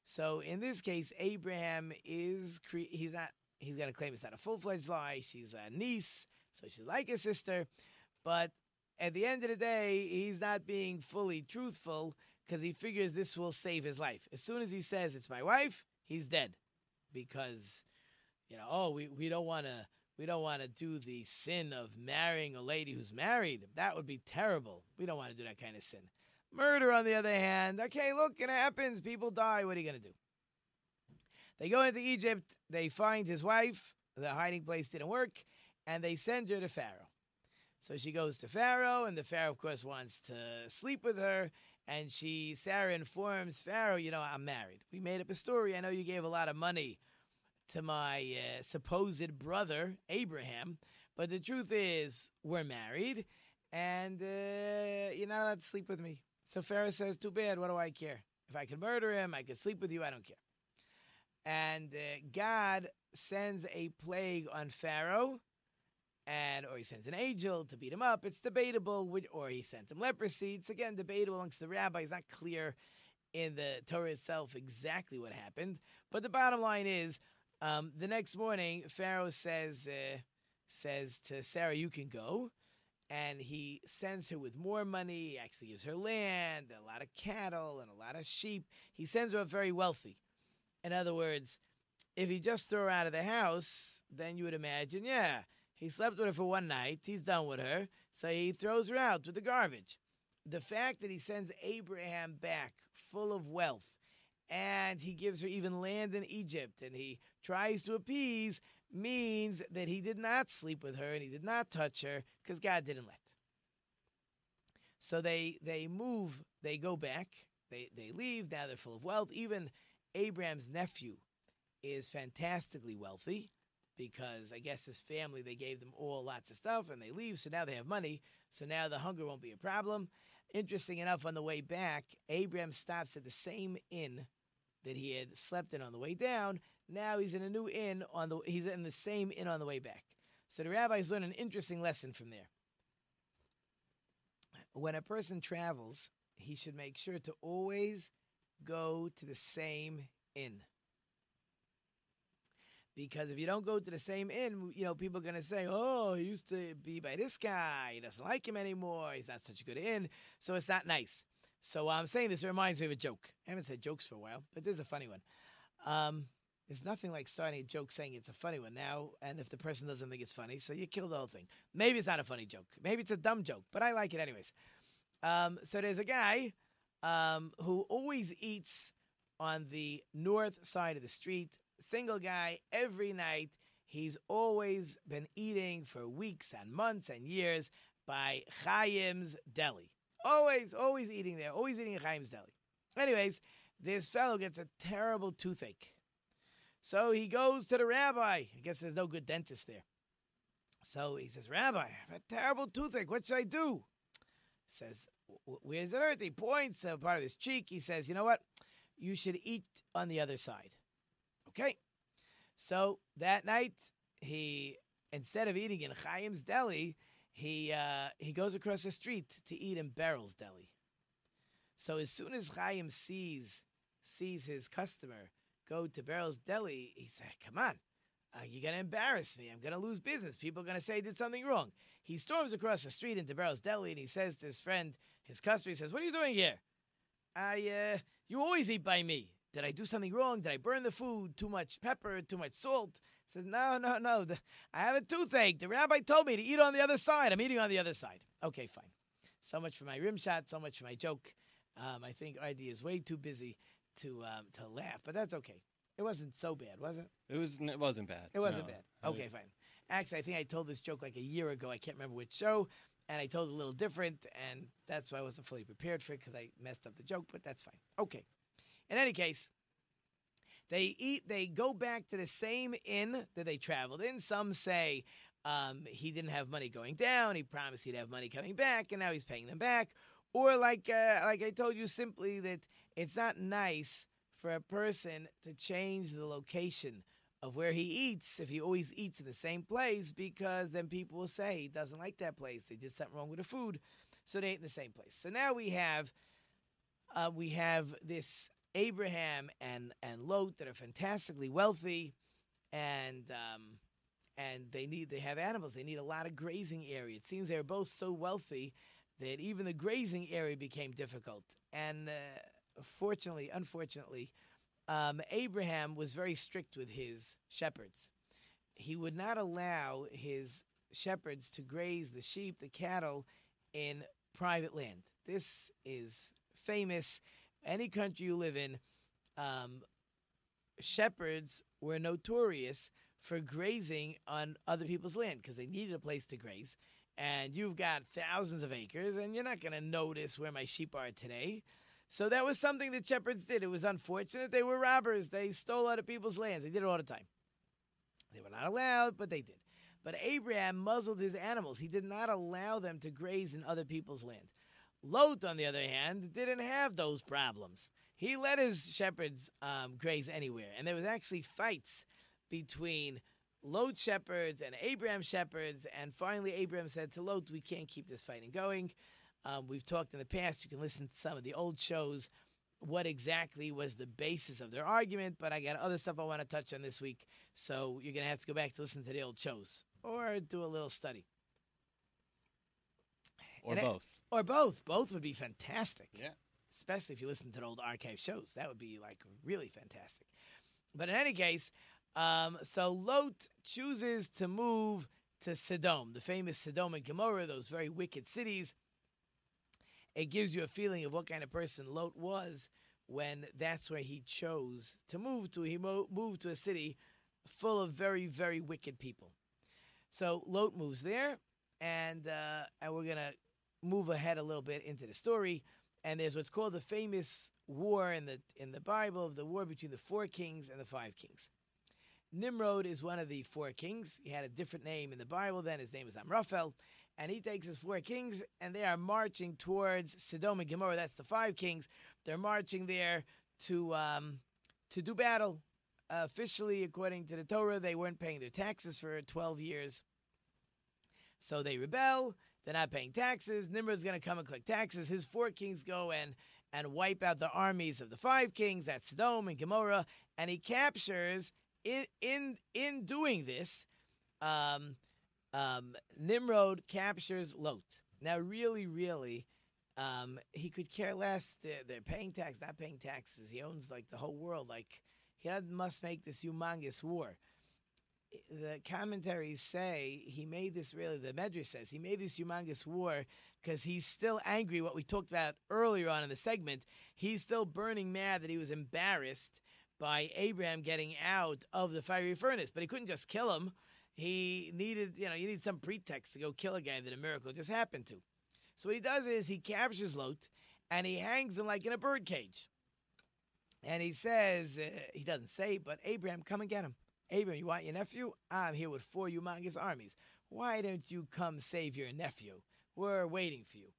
So in this case, Abraham is, cre- he's not, he's going to claim it's not a full fledged lie. She's a niece, so she's like a sister. But at the end of the day, he's not being fully truthful because he figures this will save his life. As soon as he says it's my wife, he's dead because you know, oh, we, we don't want to we don't want to do the sin of marrying a lady who's married. That would be terrible. We don't want to do that kind of sin. Murder, on the other hand, okay, look, it happens. People die. What are you going to do? They go into Egypt. They find his wife. The hiding place didn't work, and they send her to Pharaoh. So she goes to Pharaoh, and the Pharaoh, of course, wants to sleep with her. And she, Sarah, informs Pharaoh, you know, I'm married. We made up a story. I know you gave a lot of money to my uh, supposed brother, Abraham, but the truth is, we're married, and uh, you're not allowed to sleep with me. So Pharaoh says, Too bad. What do I care? If I can murder him, I can sleep with you. I don't care. And uh, God sends a plague on Pharaoh and or he sends an angel to beat him up. It's debatable, or he sent him leprosy. It's again debatable amongst the rabbis. Not clear in the Torah itself exactly what happened. But the bottom line is, um, the next morning, Pharaoh says uh, says to Sarah, "You can go." And he sends her with more money. He actually gives her land, a lot of cattle, and a lot of sheep. He sends her up very wealthy. In other words, if he just threw her out of the house, then you would imagine, yeah, he slept with her for one night. He's done with her. So he throws her out with the garbage. The fact that he sends Abraham back full of wealth and he gives her even land in Egypt and he tries to appease means that he did not sleep with her and he did not touch her because God didn't let. So they they move, they go back they they leave. Now they're full of wealth. Even Abraham's nephew is fantastically wealthy because I guess his family they gave them all lots of stuff and they leave, so now they have money. So now the hunger won't be a problem. Interesting enough, on the way back, Abraham stops at the same inn that he had slept in on the way down. Now he's in a new inn on the he's in the same inn on the way back. So the rabbis learn an interesting lesson from there. When a person travels, he should make sure to always go to the same inn. Because if you don't go to the same inn, you know, people are going to say, oh, he used to be by this guy. He doesn't like him anymore. He's not such a good inn. So it's not nice. So I'm saying this reminds me of a joke. I haven't said jokes for a while, but this is a funny one. Um, there's nothing like starting a joke saying it's a funny one now, and if the person doesn't think it's funny, so you kill the whole thing. Maybe it's not a funny joke. Maybe it's a dumb joke, but I like it anyways. Um, so there's a guy um, who always eats on the north side of the street. Single guy every night. He's always been eating for weeks and months and years by Chaim's Deli. Always, always eating there. Always eating at Chaim's Deli. Anyways, this fellow gets a terrible toothache. So he goes to the rabbi. I guess there's no good dentist there. So he says, Rabbi, I have a terrible toothache. What should I do? Says, where's it hurt? He points to part of his cheek. He says, you know what? You should eat on the other side. Okay. So that night, he instead of eating in Chaim's Deli, he uh, he goes across the street to eat in Beryl's Deli. So as soon as Chaim sees sees his customer go to Beryl's Deli, he said, "Come on, uh, you're gonna embarrass me. I'm gonna lose business. People are gonna say I did something wrong." He storms across the street into Beryl's Deli and he says to his friend, his customer, he says, "What are you doing here? I uh, you always eat by me. Did I do something wrong? Did I burn the food? Too much pepper? Too much salt?" He says, "No, no, no. The, I have a toothache. The rabbi told me to eat on the other side. I'm eating on the other side." Okay, fine. So much for my rim shot. So much for my joke. Um, I think RD is way too busy to um, to laugh, but that's okay. It wasn't so bad, was it? It was. It wasn't bad. It wasn't No. bad. Okay, fine. Actually, I think I told this joke like a year ago. I can't remember which show, and I told it a little different, and that's why I wasn't fully prepared for it because I messed up the joke. But that's fine. Okay. In any case, they eat. They go back to the same inn that they traveled in. Some say um, he didn't have money going down. He promised he'd have money coming back, and now he's paying them back. Or like uh, like I told you, simply that it's not nice for a person to change the location of where he eats if he always eats in the same place because then people will say he doesn't like that place. They did something wrong with the food, so they ate in the same place. So now we have uh, we have this Abraham and and Lot that are fantastically wealthy, and um, and they need they have animals. They need a lot of grazing area. It seems they're both so wealthy that even the grazing area became difficult. And uh, fortunately, unfortunately, um, Abraham was very strict with his shepherds. He would not allow his shepherds to graze the sheep, the cattle, in private land. This is famous. Any country you live in, um, shepherds were notorious for grazing on other people's land because they needed a place to graze. And you've got thousands of acres, and you're not going to notice where my sheep are today. So that was something that shepherds did. It was unfortunate. They were robbers. They stole other people's lands. They did it all the time. They were not allowed, but they did. But Abraham muzzled his animals. He did not allow them to graze in other people's land. Lot, on the other hand, didn't have those problems. He let his shepherds um, graze anywhere. And there was actually fights between Lot shepherds and Abraham shepherds. And finally, Abraham said to Lot, We can't keep this fighting going. Um, we've talked in the past. You can listen to some of the old shows what exactly was the basis of their argument, but I got other stuff I want to touch on this week. So you're going to have to go back to listen to the old shows or do a little study. Or And both. Or both. Both would be fantastic. Yeah. Especially if you listen to the old archive shows. That would be like really fantastic. But in any case, um, so Lot chooses to move to Sodom, the famous Sodom and Gomorrah, those very wicked cities. It gives you a feeling of what kind of person Lot was when that's where he chose to move to. He mo- moved to a city full of very, very wicked people. So Lot moves there, and uh, and we're gonna move ahead a little bit into the story. and there's what's called the famous war in the in the Bible, of the war between the four kings and the five kings. Nimrod is one of the four kings. He had a different name in the Bible then. His name is Amraphel. And he takes his four kings, and they are marching towards Sodom and Gomorrah. That's the five kings. They're marching there to um, to do battle. Uh, officially, according to the Torah, they weren't paying their taxes for 12 years. So they rebel. They're not paying taxes. Nimrod's going to come and collect taxes. His four kings go and and wipe out the armies of the five kings. That's Sodom and Gomorrah. And he captures in in in doing this. Um, um, Nimrod captures Lot. Now, really, really, um, he could care less. They're, they're paying tax, not paying taxes. He owns like the whole world. Like he must make this humongous war. The commentaries say he made this really. The Medrash says he made this humongous war because he's still angry. What we talked about earlier on in the segment, he's still burning mad that he was embarrassed by Abraham getting out of the fiery furnace, but he couldn't just kill him he needed, you know, you need some pretext to go kill a guy that a miracle just happened to. So what he does is he captures Lot and he hangs him like in a bird cage. And he says, uh, he doesn't say, but Abraham, come and get him. Abraham, you want your nephew? I'm here with four humongous armies. Why don't you come save your nephew? We're waiting for you.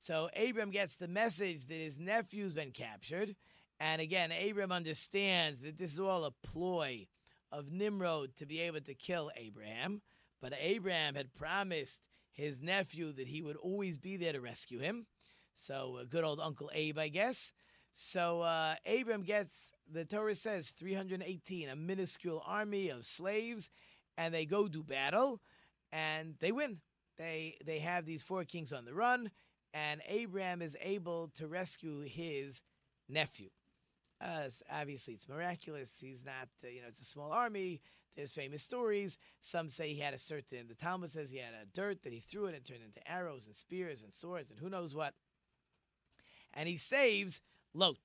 So Abraham gets the message that his nephew's been captured. And again, Abraham understands that this is all a ploy of Nimrod to be able to kill Abraham, but Abraham had promised his nephew that he would always be there to rescue him. So, uh, good old Uncle Abe, I guess. So, uh, Abraham gets, the Torah says, 318, a minuscule army of slaves, and they go do battle, and they win. They, they have these four kings on the run, and Abraham is able to rescue his nephew. Uh, obviously, it's miraculous. He's not, uh, you know, it's a small army. There's famous stories. Some say he had a certain, the Talmud says he had a dirt that he threw it and turned into arrows and spears and swords and who knows what. And he saves Lot.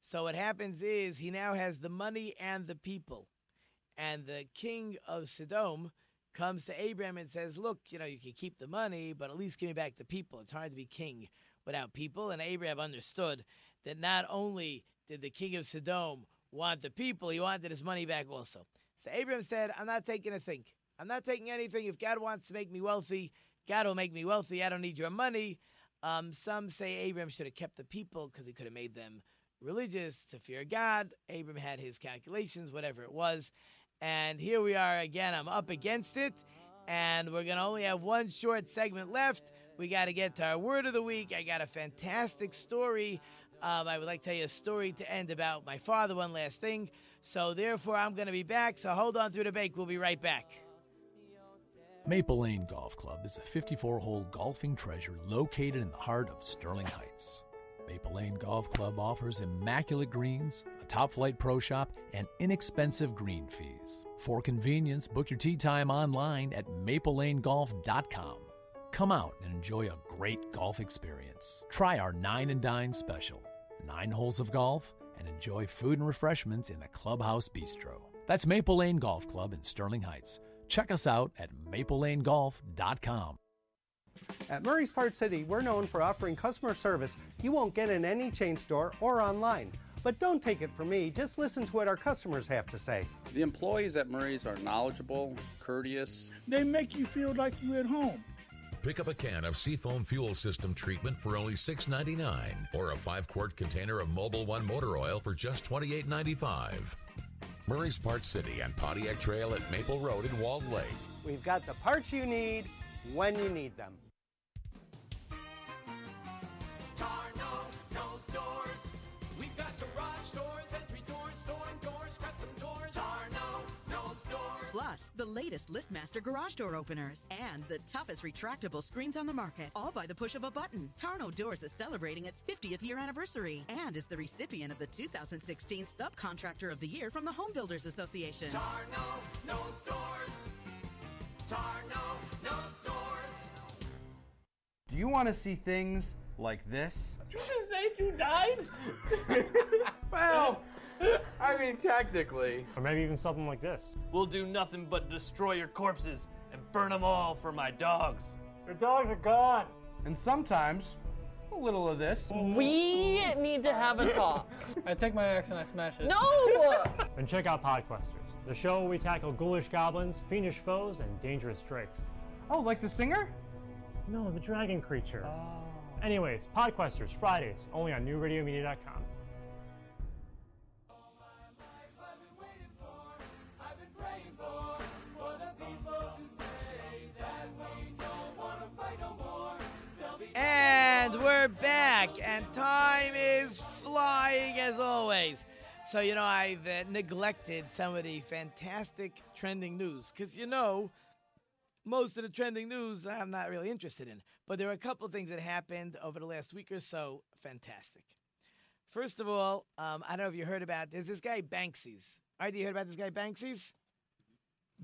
So what happens is he now has the money and the people. And the king of Sodom comes to Abraham and says, Look, you know, you can keep the money, but at least give me back the people. It's hard to be king without people. And Abraham understood that not only did the king of Sodom want the people, he wanted his money back also. So Abraham said, I'm not taking a thing. I'm not taking anything. If God wants to make me wealthy, God will make me wealthy. I don't need your money. Um, some say Abram should have kept the people because he could have made them religious to fear God. Abram had his calculations, whatever it was. And here we are again. I'm up against it. And we're going to only have one short segment left. We got to get to our word of the week. I got a fantastic story um, I would like to tell you a story to end about my father, one last thing. So, therefore, I'm going to be back. So, hold on through the break. We'll be right back. Maple Lane Golf Club is a 54 hole golfing treasure located in the heart of Sterling Heights. Maple Lane Golf Club offers immaculate greens, a top flight pro shop, and inexpensive green fees. For convenience, book your tee time online at maplelanegolf.com. Come out and enjoy a great golf experience. Try our Nine and Dine special nine holes of golf and enjoy food and refreshments in the Clubhouse Bistro. That's Maple Lane Golf Club in Sterling Heights. Check us out at maplelanegolf.com. At Murray's Part City, we're known for offering customer service you won't get in any chain store or online. But don't take it from me, just listen to what our customers have to say. The employees at Murray's are knowledgeable, courteous. They make you feel like you're at home. Pick up a can of Seafoam Fuel System treatment for only $6.99 or a 5 quart container of Mobil 1 motor oil for just $28.95. Murray's Parts City and Pontiac Trail at Maple Road in Walled Lake. We've got the parts you need when you need them. Plus, the latest LiftMaster garage door openers and the toughest retractable screens on the market, all by the push of a button. Tarno Doors is celebrating its 50th year anniversary and is the recipient of the 2016 Subcontractor of the Year from the Home Builders Association. Tarno knows doors. Tarno knows doors. Do you want to see things like this? Did You just say you died? Well, I mean, technically. Or maybe even something like this. We'll do nothing but destroy your corpses and burn them all for my dogs. Your dogs are gone. And sometimes A little of this. We need to have a talk. I take my axe and I smash it. No! And check out Podquesters, the show where we tackle ghoulish goblins, fiendish foes, and dangerous drakes. Oh, like the singer? No, the dragon creature. Oh. Anyways, Podquesters, Fridays, only on newradiomedia.com. And we're back, and time is flying as always. So, you know, I've uh, neglected some of the fantastic trending news because, you know, most of the trending news I'm not really interested in. But there are a couple of things that happened over the last week or so. Fantastic. First of all, um, I don't know if you heard about there's this guy Banksy's. All right, you heard about this guy Banksy's?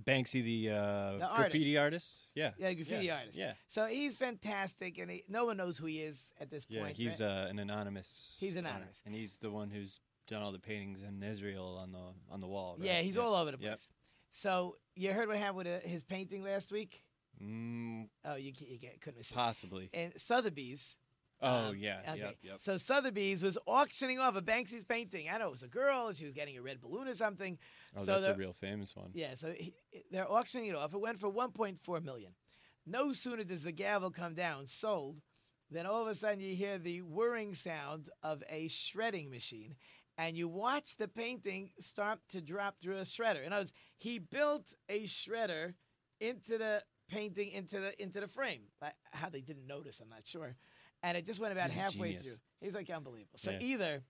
Banksy, the, uh, The graffiti artist. Yeah. Yeah, graffiti yeah. artist. Yeah. So he's fantastic, and he, no one knows who he is at this point. Yeah, he's right? uh, an anonymous. He's anonymous. and he's the one who's done all the paintings in Israel on the on the wall. Right? Yeah, he's all over the Yep. place. So you heard what happened with uh, his painting last week? Mm, Oh, you, you ca- couldn't resist. possibly. And Sotheby's. Oh um, yeah. Okay. Yep. Yep. So Sotheby's was auctioning off a Banksy's painting. I know it was a girl. She was getting a red balloon or something. Oh, so that's a real famous one. Yeah, so he, they're auctioning it off. It went for 1.4 million. No sooner does the gavel come down, sold, then all of a sudden you hear the whirring sound of a shredding machine, and you watch the painting start to drop through a shredder. In other words, he built a shredder into the painting into the into the frame. Like, How they didn't notice, I'm not sure. And it just went about He's halfway through. He's like unbelievable. So Yeah. either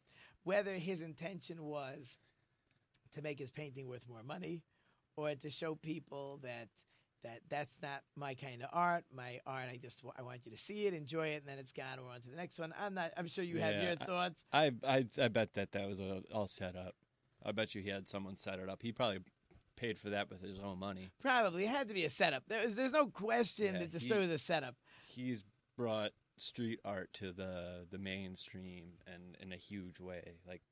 whether his intention was to make his painting worth more money or to show people that that that's not my kind of art. My art, I just I want you to see it, enjoy it, and then it's gone. We're on to the next one. I'm not. I'm sure you have your I- thoughts. I, I I bet that that was all set up. I bet you he had someone set it up. He probably paid for that with his own money. Probably it had to be a setup. There's there's no question Yeah, that the he- story was a setup. He's brought street art to the the mainstream and in a huge way. Like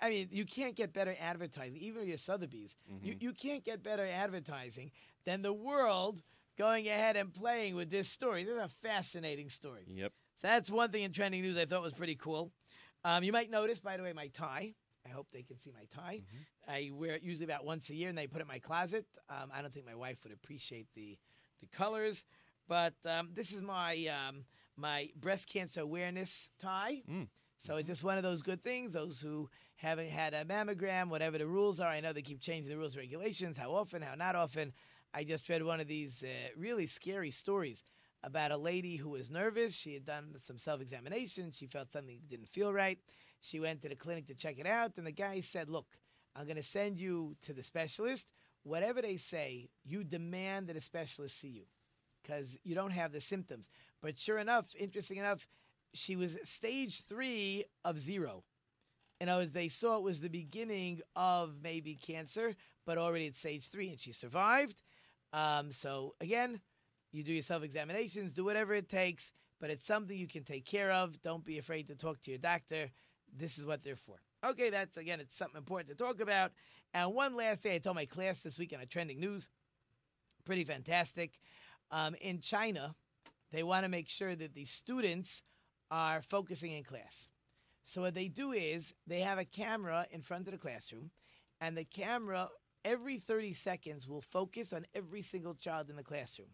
I mean, you can't get better advertising, even your Sotheby's. You, Mhm. you can't get better advertising than the world going ahead and playing with this story. This is a fascinating story. Yep. So that's one thing in trending news I thought was pretty cool. Um, you might notice, by the way, my tie. I hope they can see my tie. I wear it usually about once a year, and they put it in my closet. Um, I don't think my wife would appreciate the the colors, but um, this is my um, my breast cancer awareness tie. So it's just one of those good things. Those who haven't had a mammogram, whatever the rules are, I know they keep changing the rules and regulations. How often? How not often? I just read one of these uh, really scary stories about a lady who was nervous. She had done some self examination. She felt something didn't feel right. She went to the clinic to check it out, and the guy said, Look, I'm going to send you to the specialist. Whatever they say, you demand that a specialist see you because you don't have the symptoms. But sure enough, interesting enough, she was stage three of zero. Other words, they saw it was the beginning of maybe cancer, but already at stage three, and she survived. Um, so again, you do your self examinations, do whatever it takes, but it's something you can take care of. Don't be afraid to talk to your doctor. This is what they're for. Okay, that's again, it's something important to talk about. And one last thing I told my class this week on a trending news, pretty fantastic. Um, in China, they want to make sure that the students are focusing in class. So what they do is they have a camera in front of the classroom, and the camera every 30 seconds will focus on every single child in the classroom.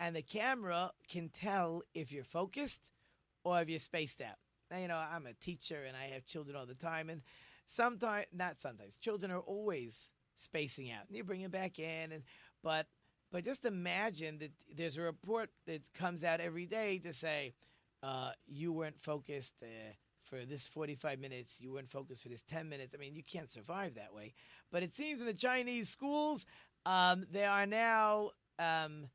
And the camera can tell if you're focused or if you're spaced out. You know, I'm a teacher and I have children all the time, and sometimes, not sometimes, children are always spacing out. And you bring them back in, and but but just imagine that there's a report that comes out every day to say uh, you weren't focused uh, for this 45 minutes, you weren't focused for this 10 minutes. I mean, you can't survive that way. But it seems in the Chinese schools, um, they are now um,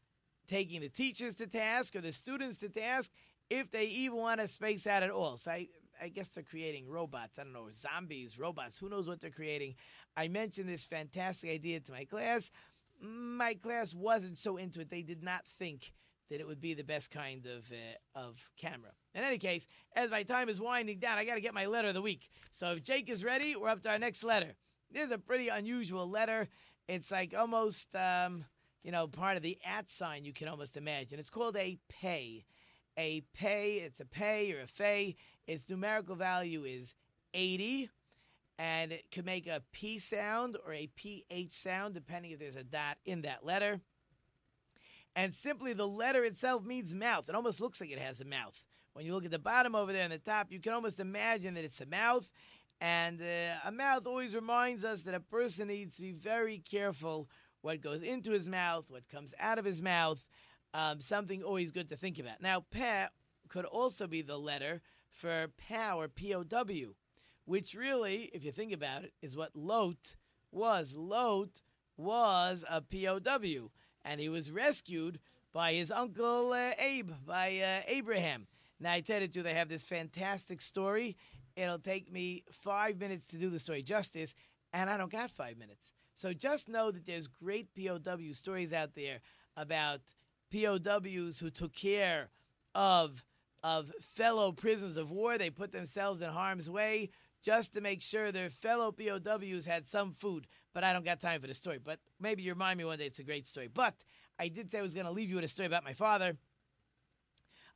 taking the teachers to task or the students to task if they even want to space out at all. So I, I guess they're creating robots. I don't know, zombies, robots. Who knows what they're creating? I mentioned this fantastic idea to my class. My class wasn't so into it. They did not think that it would be the best kind of uh, of camera. In any case, as my time is winding down, I got to get my letter of the week. So if Jake is ready, we're up to our next letter. This is a pretty unusual letter. It's like almost, um, you know, part of the at sign you can almost imagine. It's called a pay. A pay, it's a pay or a fay. Its numerical value is 80, and it could make a P sound or a PH sound, depending if there's a dot in that letter. And simply the letter itself means mouth. It almost looks like it has a mouth. When you look at the bottom over there and the top, you can almost imagine that it's a mouth. And uh, a mouth always reminds us that a person needs to be very careful what goes into his mouth, what comes out of his mouth. Um, something always good to think about. Now, pa could also be the letter for pow or P O W, which really, if you think about it, is what Lot was. Lot was a P O W, and he was rescued by his uncle uh, Abe, by uh, Abraham. Now, I tell you, the truth, I have this fantastic story. It'll take me five minutes to do the story justice, and I don't got five minutes. So just know that there's great POW stories out there about POWs who took care of of fellow prisoners of war. They put themselves in harm's way just to make sure their fellow POWs had some food. But I don't got time for the story. But maybe you remind me one day it's a great story. But I did say I was going to leave you with a story about my father.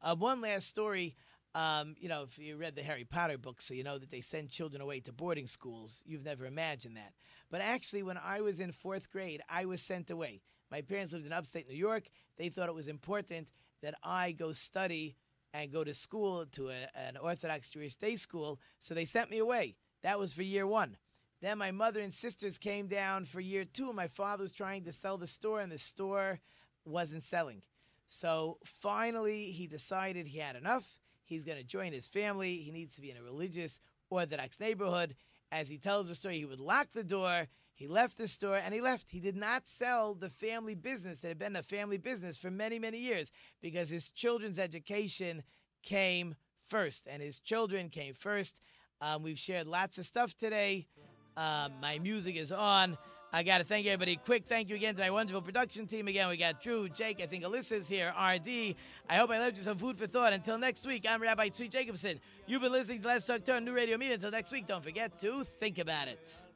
Uh, one last story. Um, you know, if you read the Harry Potter books, so you know that they send children away to boarding schools. You've never imagined that. But actually, when I was in fourth grade, I was sent away. My parents lived in upstate New York. They thought it was important that I go study and go to school to a, an Orthodox Jewish day school, so they sent me away. That was for year one. Then my mother and sisters came down for year two. My father was trying to sell the store, and the store wasn't selling. So finally, he decided he had enough. He's going to join his family. He needs to be in a religious Orthodox neighborhood. As he tells the story, he would lock the door. He left the store and he left. He did not sell the family business that had been a family business for many, many years because his children's education came first and his children came first. Um, we've shared lots of stuff today. Um, my music is on. I got to thank everybody. Quick thank you again to my wonderful production team. Again, we got Drew, Jake, I think Alyssa's here, RD. I hope I left you some food for thought. Until next week, I'm Rabbi Tzvi Jacobson. You've been listening to Let's Talk Turn New Radio Media. Until next week, don't forget to think about it.